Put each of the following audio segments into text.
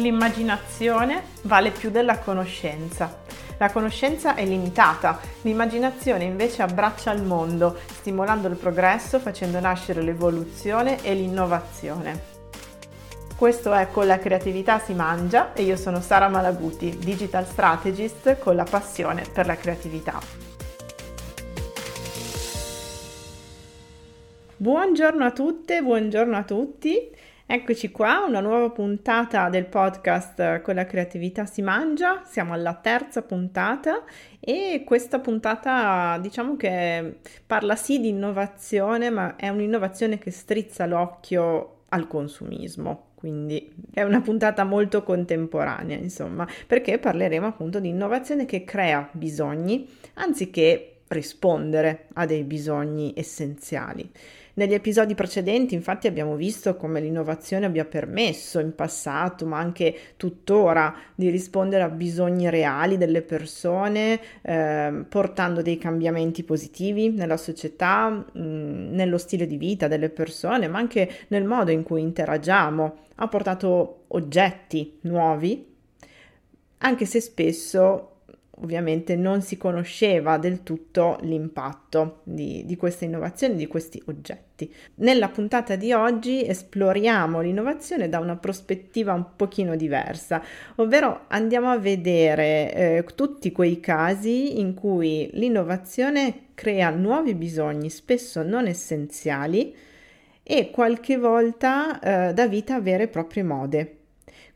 L'immaginazione vale più della conoscenza. La conoscenza è limitata, l'immaginazione invece abbraccia il mondo, stimolando il progresso, facendo nascere l'evoluzione e l'innovazione. Questo è Con la creatività si mangia e io sono Sara Malaguti, digital strategist con la passione per la creatività. Buongiorno a tutte, buongiorno a tutti. Eccoci qua, una nuova puntata del podcast Con la creatività si mangia, siamo alla terza puntata e questa puntata diciamo che parla sì di innovazione, ma è un'innovazione che strizza l'occhio al consumismo. Quindi è una puntata molto contemporanea, insomma, perché parleremo appunto di innovazione che crea bisogni anziché rispondere a dei bisogni essenziali. Negli episodi precedenti infatti abbiamo visto come l'innovazione abbia permesso in passato, ma anche tuttora, di rispondere a bisogni reali delle persone, eh, portando dei cambiamenti positivi nella società, mh, mm, nello stile di vita delle persone, ma anche nel modo in cui interagiamo. Ha portato oggetti nuovi, anche se spesso ovviamente non si conosceva del tutto l'impatto di, di queste innovazioni, di questi oggetti. Nella puntata di oggi esploriamo l'innovazione da una prospettiva un pochino diversa, ovvero andiamo a vedere eh, tutti quei casi in cui l'innovazione crea nuovi bisogni, spesso non essenziali, e qualche volta eh, dà vita a vere e proprie mode.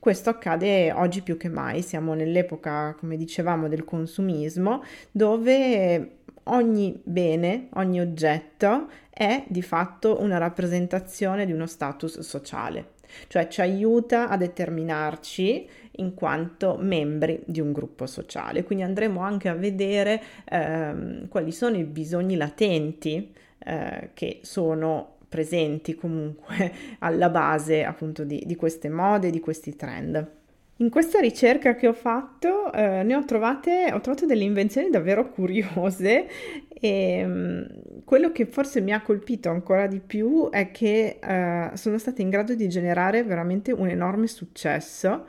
Questo accade oggi più che mai, siamo nell'epoca, come dicevamo, del consumismo, dove ogni bene, ogni oggetto è di fatto una rappresentazione di uno status sociale, cioè ci aiuta a determinarci in quanto membri di un gruppo sociale. Quindi andremo anche a vedere ehm, quali sono i bisogni latenti eh, che sono presenti comunque alla base appunto di, di queste mode, di questi trend. In questa ricerca che ho fatto eh, ne ho trovate, ho trovato delle invenzioni davvero curiose e um, quello che forse mi ha colpito ancora di più è che eh, sono state in grado di generare veramente un enorme successo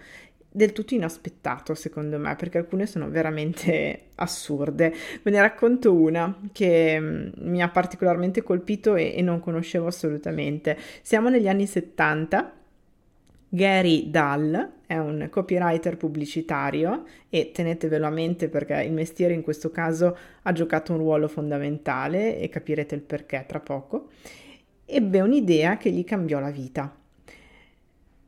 del tutto inaspettato secondo me perché alcune sono veramente assurde. Ve ne racconto una che mm, mi ha particolarmente colpito e, e non conoscevo assolutamente. Siamo negli anni 70. Gary Dahl è un copywriter pubblicitario e tenetevelo a mente perché il mestiere in questo caso ha giocato un ruolo fondamentale e capirete il perché tra poco. Ebbe un'idea che gli cambiò la vita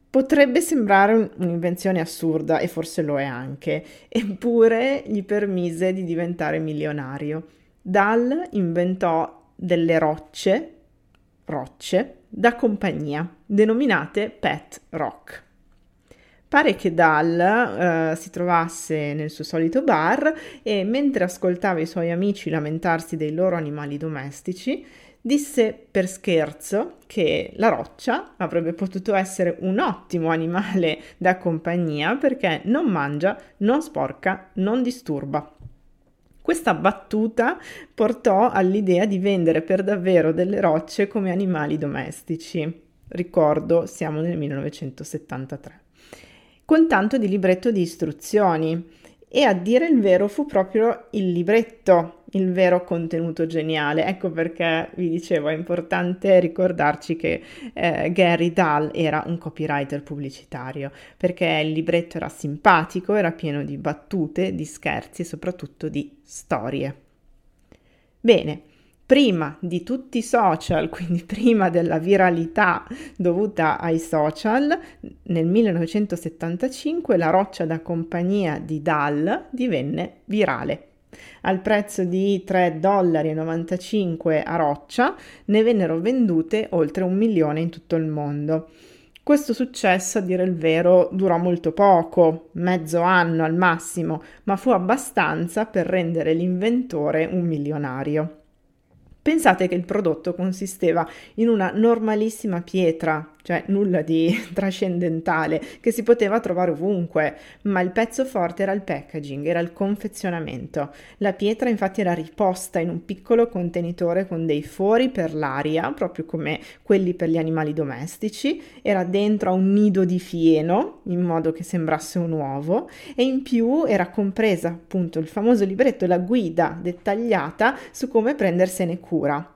Potrebbe sembrare un'invenzione assurda e forse lo è anche, eppure gli permise di diventare milionario. Dal inventò delle rocce, rocce da compagnia, denominate pet rock. Pare che Dal uh, si trovasse nel suo solito bar e mentre ascoltava i suoi amici lamentarsi dei loro animali domestici, disse per scherzo che la roccia avrebbe potuto essere un ottimo animale da compagnia perché non mangia, non sporca, non disturba. Questa battuta portò all'idea di vendere per davvero delle rocce come animali domestici. Ricordo, siamo nel 1973. Con tanto di libretto di istruzioni e a dire il vero fu proprio il libretto il vero contenuto geniale. Ecco perché vi dicevo, è importante ricordarci che eh, Gary Dahl era un copywriter pubblicitario, perché il libretto era simpatico, era pieno di battute, di scherzi e soprattutto di storie. Bene, prima di tutti i social, quindi prima della viralità dovuta ai social, nel 1975 la roccia da compagnia di Dahl divenne virale. Al prezzo di 3,95 dollari a roccia ne vennero vendute oltre un milione in tutto il mondo. Questo successo, a dire il vero, durò molto poco, mezzo anno al massimo, ma fu abbastanza per rendere l'inventore un milionario. Pensate che il prodotto consisteva in una normalissima pietra, cioè nulla di trascendentale che si poteva trovare ovunque, ma il pezzo forte era il packaging, era il confezionamento. La pietra infatti era riposta in un piccolo contenitore con dei fori per l'aria, proprio come quelli per gli animali domestici, era dentro a un nido di fieno in modo che sembrasse un uovo. E in più era compresa appunto il famoso libretto, la guida dettagliata su come prendersene cura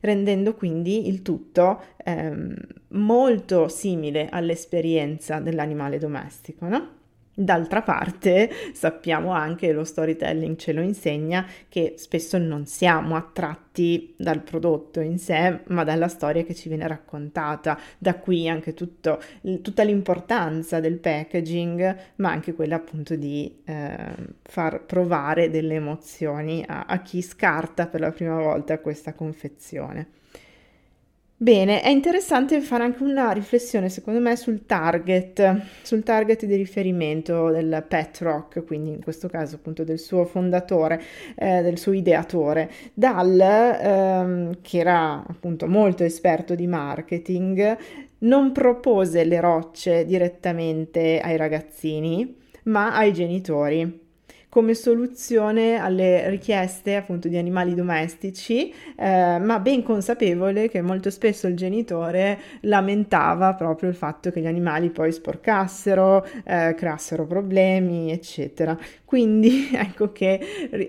rendendo quindi il tutto ehm, molto simile all'esperienza dell'animale domestico, no? D'altra parte sappiamo anche, lo storytelling ce lo insegna, che spesso non siamo attratti dal prodotto in sé, ma dalla storia che ci viene raccontata. Da qui anche tutto, tutta l'importanza del packaging, ma anche quella appunto di eh, far provare delle emozioni a, a chi scarta per la prima volta questa confezione. Bene, è interessante fare anche una riflessione, secondo me, sul target, sul target di riferimento del pet rock, quindi in questo caso appunto del suo fondatore, eh, del suo ideatore. Dal, ehm, che era appunto molto esperto di marketing, non propose le rocce direttamente ai ragazzini, ma ai genitori come soluzione alle richieste appunto di animali domestici, eh, ma ben consapevole che molto spesso il genitore lamentava proprio il fatto che gli animali poi sporcassero, eh, creassero problemi, eccetera. Quindi ecco che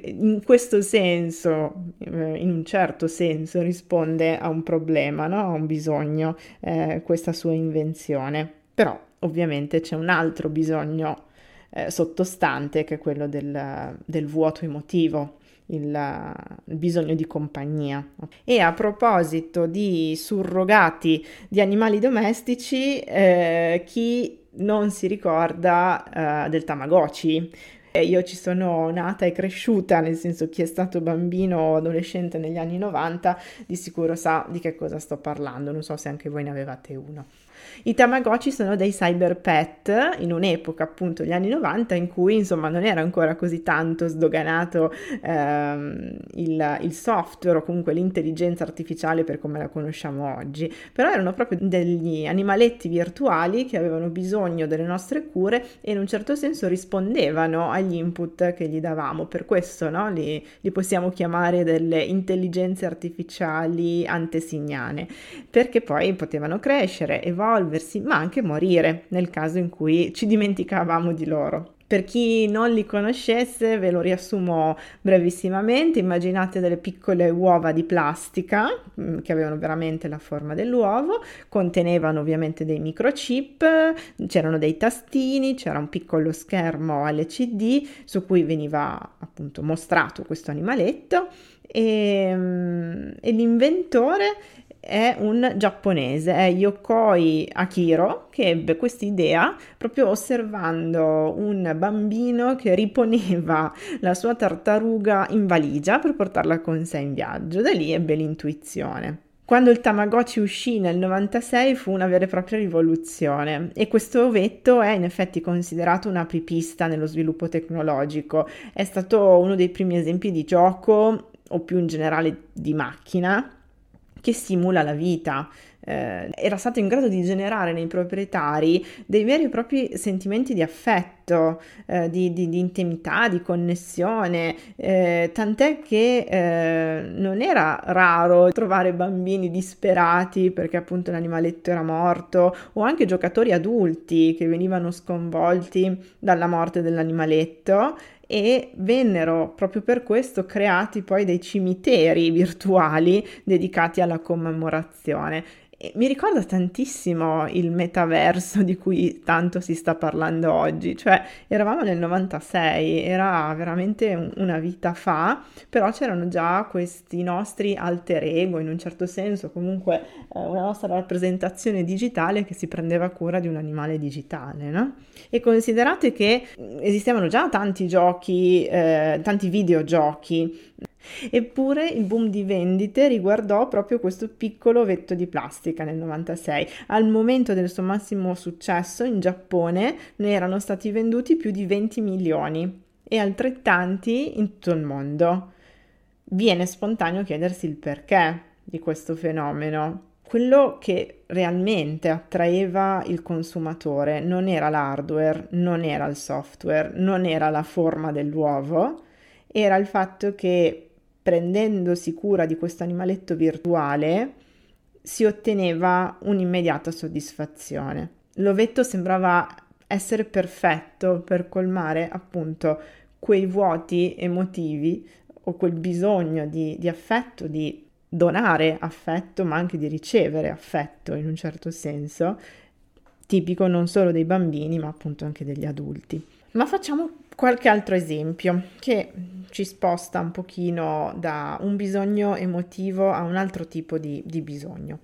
in questo senso, eh, in un certo senso, risponde a un problema, no? a un bisogno, eh, questa sua invenzione. Però ovviamente c'è un altro bisogno eh, sottostante che è quello del, del vuoto emotivo. Il, bisogno di compagnia. E a proposito di surrogati di animali domestici, eh, chi non si ricorda eh, del Tamagotchi? Io ci sono nata e cresciuta, nel senso chi è stato bambino o adolescente negli anni 90 di sicuro sa di che cosa sto parlando, non so se anche voi ne avevate uno. I Tamagotchi sono dei cyber pet in un'epoca appunto gli anni 90 in cui insomma non era ancora così tanto sdoganato ehm, il, il, software o comunque l'intelligenza artificiale per come la conosciamo oggi, però erano proprio degli animaletti virtuali che avevano bisogno delle nostre cure e in un certo senso rispondevano agli input che gli davamo, per questo no? li, li possiamo chiamare delle intelligenze artificiali antesignane, perché poi potevano crescere, evolvere, evolversi, ma anche morire nel caso in cui ci dimenticavamo di loro. Per chi non li conoscesse, ve lo riassumo brevissimamente. Immaginate delle piccole uova di plastica mm, che avevano veramente la forma dell'uovo, contenevano ovviamente dei microchip, c'erano dei tastini, c'era un piccolo schermo LCD su cui veniva appunto mostrato questo animaletto e, mm, e l'inventore è un giapponese, è Yokoi Akiro, che ebbe questa idea proprio osservando un bambino che riponeva la sua tartaruga in valigia per portarla con sé in viaggio. Da lì ebbe l'intuizione. Quando il Tamagotchi uscì nel 96 fu una vera e propria rivoluzione e questo ovetto è in effetti considerato una apripista nello sviluppo tecnologico. È stato uno dei primi esempi di gioco o più in generale di macchina che simula la vita. Eh, era stato in grado di generare nei proprietari dei veri e propri sentimenti di affetto, eh, di, di, di, intimità, di connessione, eh, tant'è che eh, non era raro trovare bambini disperati perché appunto l'animaletto era morto o anche giocatori adulti che venivano sconvolti dalla morte dell'animaletto e vennero proprio per questo creati poi dei cimiteri virtuali dedicati alla commemorazione. Mi ricorda tantissimo il metaverso di cui tanto si sta parlando oggi, cioè eravamo nel 96, era veramente un, una vita fa, però c'erano già questi nostri alter ego in un certo senso, comunque eh, una nostra rappresentazione digitale che si prendeva cura di un animale digitale, no? E considerate che esistevano già tanti giochi, eh, tanti videogiochi Eppure il boom di vendite riguardò proprio questo piccolo ovetto di plastica nel 96. Al momento del suo massimo successo in Giappone ne erano stati venduti più di 20 milioni e altrettanti in tutto il mondo. Viene spontaneo chiedersi il perché di questo fenomeno quello che realmente attraeva il consumatore non era l'hardware, non era il software, non era la forma dell'uovo, era il fatto che prendendosi cura di questo animaletto virtuale si otteneva un'immediata soddisfazione. L'ovetto sembrava essere perfetto per colmare appunto quei vuoti emotivi o quel bisogno di, di affetto, di donare affetto, ma anche di ricevere affetto in un certo senso, tipico non solo dei bambini, ma appunto anche degli adulti. Ma facciamo qualche altro esempio che ci sposta un pochino da un bisogno emotivo a un altro tipo di, di bisogno.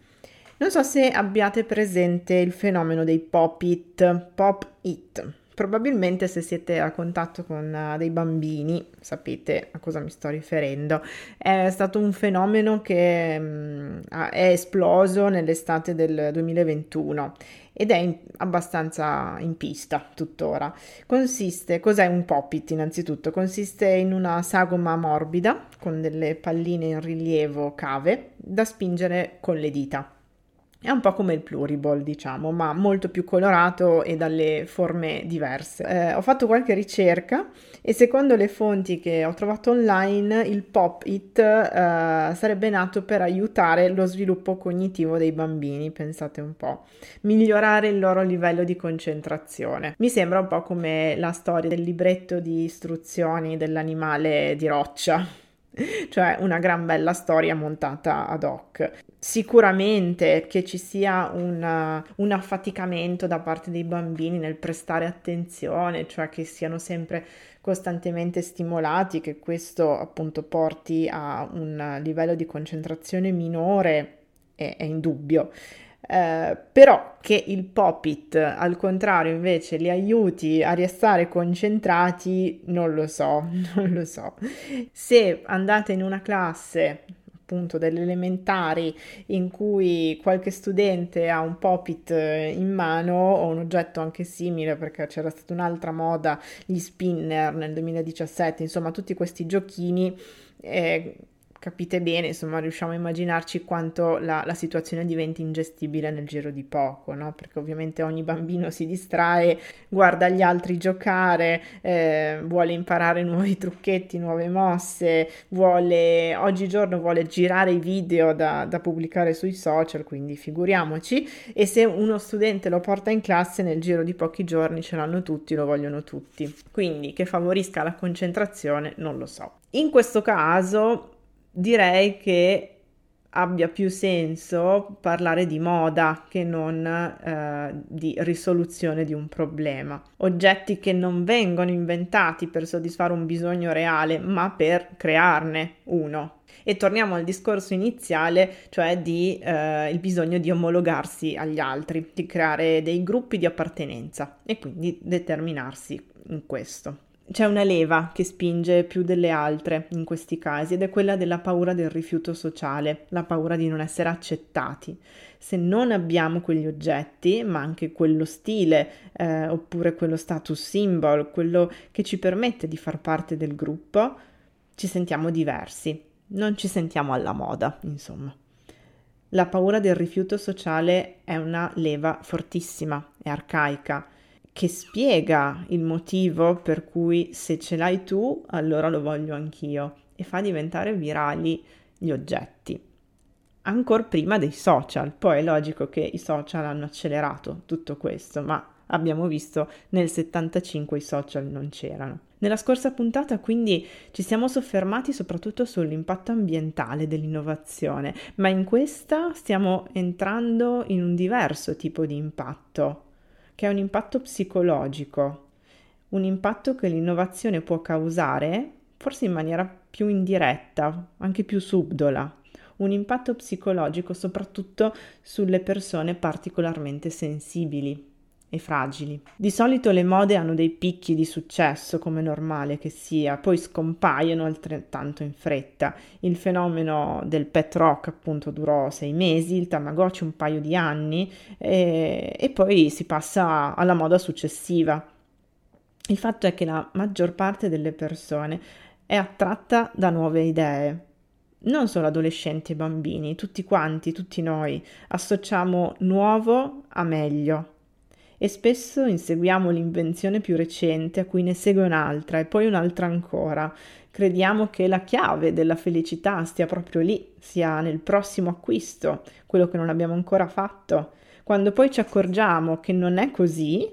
Non so se abbiate presente il fenomeno dei pop-it, pop-it. Probabilmente se siete a contatto con uh, dei bambini sapete a cosa mi sto riferendo. È stato un fenomeno che um, è esploso nell'estate del 2021 ed è in, abbastanza in pista tuttora. Consiste, cos'è un pop-it innanzitutto? Consiste in una sagoma morbida con delle palline in rilievo cave da spingere con le dita. È un po' come il pluriball, diciamo, ma molto più colorato e dalle forme diverse. Eh, ho fatto qualche ricerca e secondo le fonti che ho trovato online, il Pop-It eh, sarebbe nato per aiutare lo sviluppo cognitivo dei bambini, pensate un po', migliorare il loro livello di concentrazione. Mi sembra un po' come la storia del libretto di istruzioni dell'animale di roccia cioè una gran bella storia montata ad hoc. Sicuramente che ci sia una, un affaticamento da parte dei bambini nel prestare attenzione, cioè che siano sempre costantemente stimolati, che questo appunto porti a un livello di concentrazione minore, è, è indubbio. Eh, però che il pop-it al contrario invece li aiuti a restare concentrati non lo so, non lo so. Se andate in una classe appunto delle elementari in cui qualche studente ha un pop-it in mano o un oggetto anche simile perché c'era stata un'altra moda, gli spinner nel 2017, insomma tutti questi giochini eh, capite bene, insomma, riusciamo a immaginarci quanto la, la, situazione diventi ingestibile nel giro di poco, no? Perché ovviamente ogni bambino si distrae, guarda gli altri giocare, eh, vuole imparare nuovi trucchetti, nuove mosse, vuole, oggigiorno vuole girare i video da, da pubblicare sui social, quindi figuriamoci, e se uno studente lo porta in classe nel giro di pochi giorni ce l'hanno tutti, lo vogliono tutti. Quindi che favorisca la concentrazione non lo so. In questo caso direi che abbia più senso parlare di moda che non eh, di risoluzione di un problema. Oggetti che non vengono inventati per soddisfare un bisogno reale, ma per crearne uno. E torniamo al discorso iniziale, cioè di eh, il bisogno di omologarsi agli altri, di creare dei gruppi di appartenenza e quindi determinarsi in questo c'è una leva che spinge più delle altre in questi casi ed è quella della paura del rifiuto sociale, la paura di non essere accettati. Se non abbiamo quegli oggetti, ma anche quello stile eh, oppure quello status symbol, quello che ci permette di far parte del gruppo, ci sentiamo diversi, non ci sentiamo alla moda, insomma. La paura del rifiuto sociale è una leva fortissima, è arcaica che spiega il motivo per cui se ce l'hai tu, allora lo voglio anch'io e fa diventare virali gli oggetti. Ancora prima dei social, poi è logico che i social hanno accelerato tutto questo, ma abbiamo visto nel 75 i social non c'erano. Nella scorsa puntata quindi ci siamo soffermati soprattutto sull'impatto ambientale dell'innovazione, ma in questa stiamo entrando in un diverso tipo di impatto, che è un impatto psicologico, un impatto che l'innovazione può causare, forse in maniera più indiretta, anche più subdola, un impatto psicologico soprattutto sulle persone particolarmente sensibili e fragili. Di solito le mode hanno dei picchi di successo, come normale che sia, poi scompaiono altrettanto in fretta. Il fenomeno del pet rock appunto durò sei mesi, il Tamagotchi un paio di anni e, e poi si passa alla moda successiva. Il fatto è che la maggior parte delle persone è attratta da nuove idee, non solo adolescenti e bambini, tutti quanti, tutti noi, associamo nuovo a meglio e spesso inseguiamo l'invenzione più recente a cui ne segue un'altra e poi un'altra ancora. Crediamo che la chiave della felicità stia proprio lì, sia nel prossimo acquisto, quello che non abbiamo ancora fatto. Quando poi ci accorgiamo che non è così,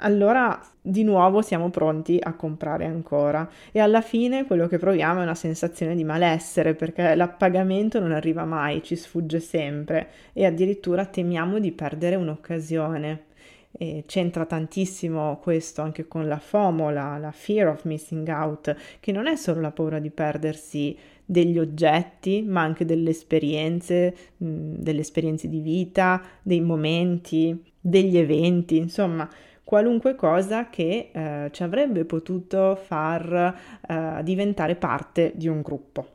allora di nuovo siamo pronti a comprare ancora e alla fine quello che proviamo è una sensazione di malessere perché l'appagamento non arriva mai, ci sfugge sempre e addirittura temiamo di perdere un'occasione. E c'entra tantissimo questo anche con la FOMO, la, la fear of missing out, che non è solo la paura di perdersi degli oggetti, ma anche delle esperienze, mh, delle esperienze di vita, dei momenti, degli eventi, insomma, qualunque cosa che eh, ci avrebbe potuto far eh, diventare parte di un gruppo.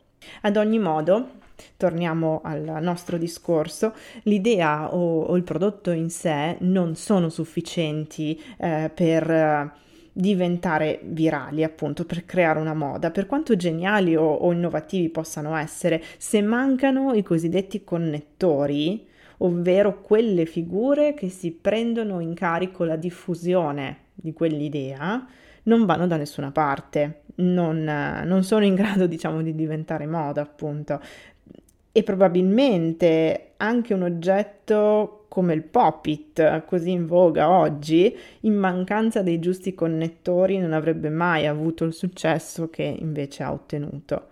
Ad ogni modo, torniamo al nostro discorso, l'idea o, o il prodotto in sé non sono sufficienti eh, per eh, diventare virali, appunto, per creare una moda, per quanto geniali o, o innovativi possano essere, se mancano i cosiddetti connettori, ovvero quelle figure che si prendono in carico la diffusione di quell'idea, non vanno da nessuna parte, non, non sono in grado, diciamo, di diventare moda, appunto. E probabilmente anche un oggetto come il pop-it, così in voga oggi, in mancanza dei giusti connettori non avrebbe mai avuto il successo che invece ha ottenuto.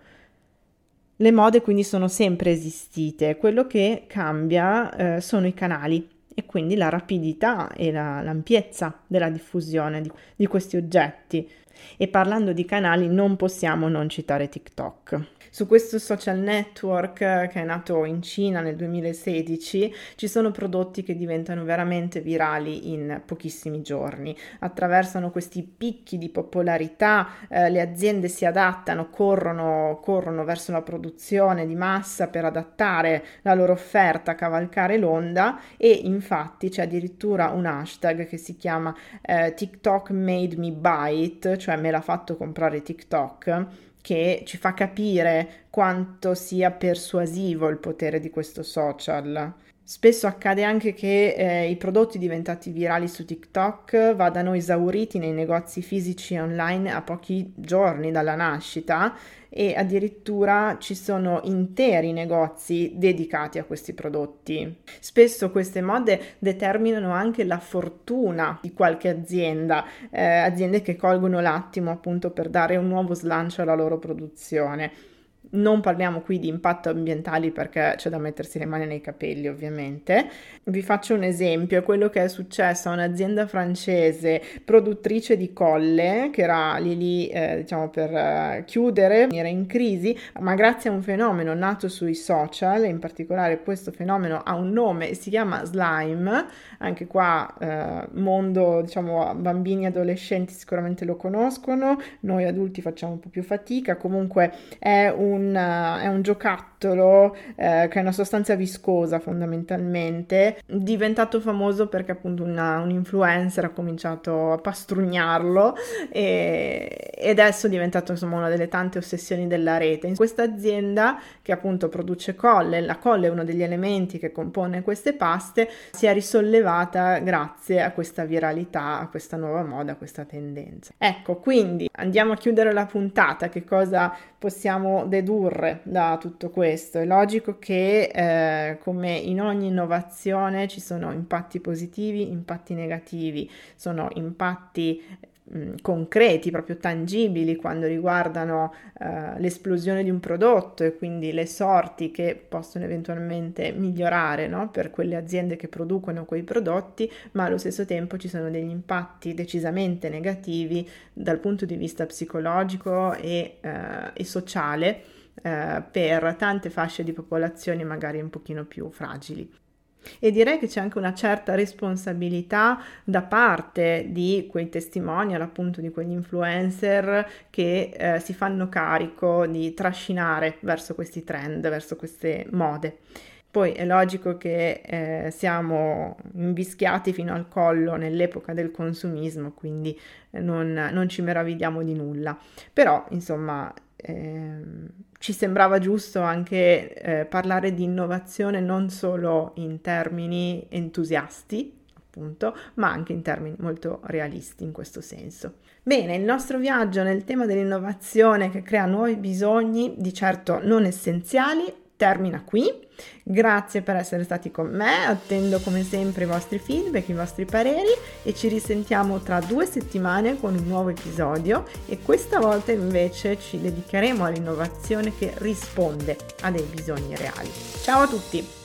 Le mode quindi sono sempre esistite, quello che cambia eh, sono i canali quindi la rapidità e la, l'ampiezza della diffusione di, di questi oggetti. E parlando di canali non possiamo non citare TikTok. Su questo social network che è nato in Cina nel 2016 ci sono prodotti che diventano veramente virali in pochissimi giorni. Attraversano questi picchi di popolarità, eh, le aziende si adattano, corrono, corrono verso la produzione di massa per adattare la loro offerta, cavalcare l'onda e infatti c'è addirittura un hashtag che si chiama eh, TikTok made me buy it, cioè me l'ha fatto comprare TikTok che ci fa capire quanto sia persuasivo il potere di questo social. Spesso accade anche che eh, i prodotti diventati virali su TikTok vadano esauriti nei negozi fisici e online a pochi giorni dalla nascita e addirittura ci sono interi negozi dedicati a questi prodotti. Spesso queste mode determinano anche la fortuna di qualche azienda, eh, aziende che colgono l'attimo appunto per dare un nuovo slancio alla loro produzione. Non parliamo qui di impatto ambientali perché c'è da mettersi le mani nei capelli, ovviamente. Vi faccio un esempio, quello che è successo a un'azienda francese produttrice di colle che era lì lì, eh, diciamo, per eh, chiudere, era in crisi, ma grazie a un fenomeno nato sui social, in particolare questo fenomeno ha un nome, si chiama slime, anche qua eh, mondo, diciamo, bambini e adolescenti sicuramente lo conoscono, noi adulti facciamo un po' più fatica, comunque è un un, è un giocattolo eh, che è una sostanza viscosa fondamentalmente, diventato famoso perché appunto una, un influencer ha cominciato a pastrugnarlo e, ed adesso è diventato insomma una delle tante ossessioni della rete. In questa azienda che appunto produce colle, la colle è uno degli elementi che compone queste paste, si è risollevata grazie a questa viralità, a questa nuova moda, a questa tendenza. Ecco, quindi andiamo a chiudere la puntata, che cosa possiamo dedurre? Dedurre da tutto questo? È logico che eh, come in ogni innovazione ci sono impatti positivi, impatti negativi, sono impatti mm, concreti, proprio tangibili quando riguardano uh, l'esplosione di un prodotto e quindi le sorti che possono eventualmente migliorare no? per quelle aziende che producono quei prodotti, ma allo stesso tempo ci sono degli impatti decisamente negativi dal punto di vista psicologico e, uh, e sociale eh, per tante fasce di popolazioni magari un pochino più fragili. E direi che c'è anche una certa responsabilità da parte di quei testimonial, appunto di quegli influencer che eh, si fanno carico di trascinare verso questi trend, verso queste mode. Poi è logico che eh, siamo invischiati fino al collo nell'epoca del consumismo, quindi non, non ci meravigliamo di nulla. Però, insomma, eh, ci sembrava giusto anche eh, parlare di innovazione non solo in termini entusiasti, appunto, ma anche in termini molto realisti in questo senso. Bene, il nostro viaggio nel tema dell'innovazione che crea nuovi bisogni, di certo non essenziali, termina qui. Grazie per essere stati con me, attendo come sempre i vostri feedback, i vostri pareri e ci risentiamo tra due settimane con un nuovo episodio e questa volta invece ci dedicheremo all'innovazione che risponde a dei bisogni reali. Ciao a tutti!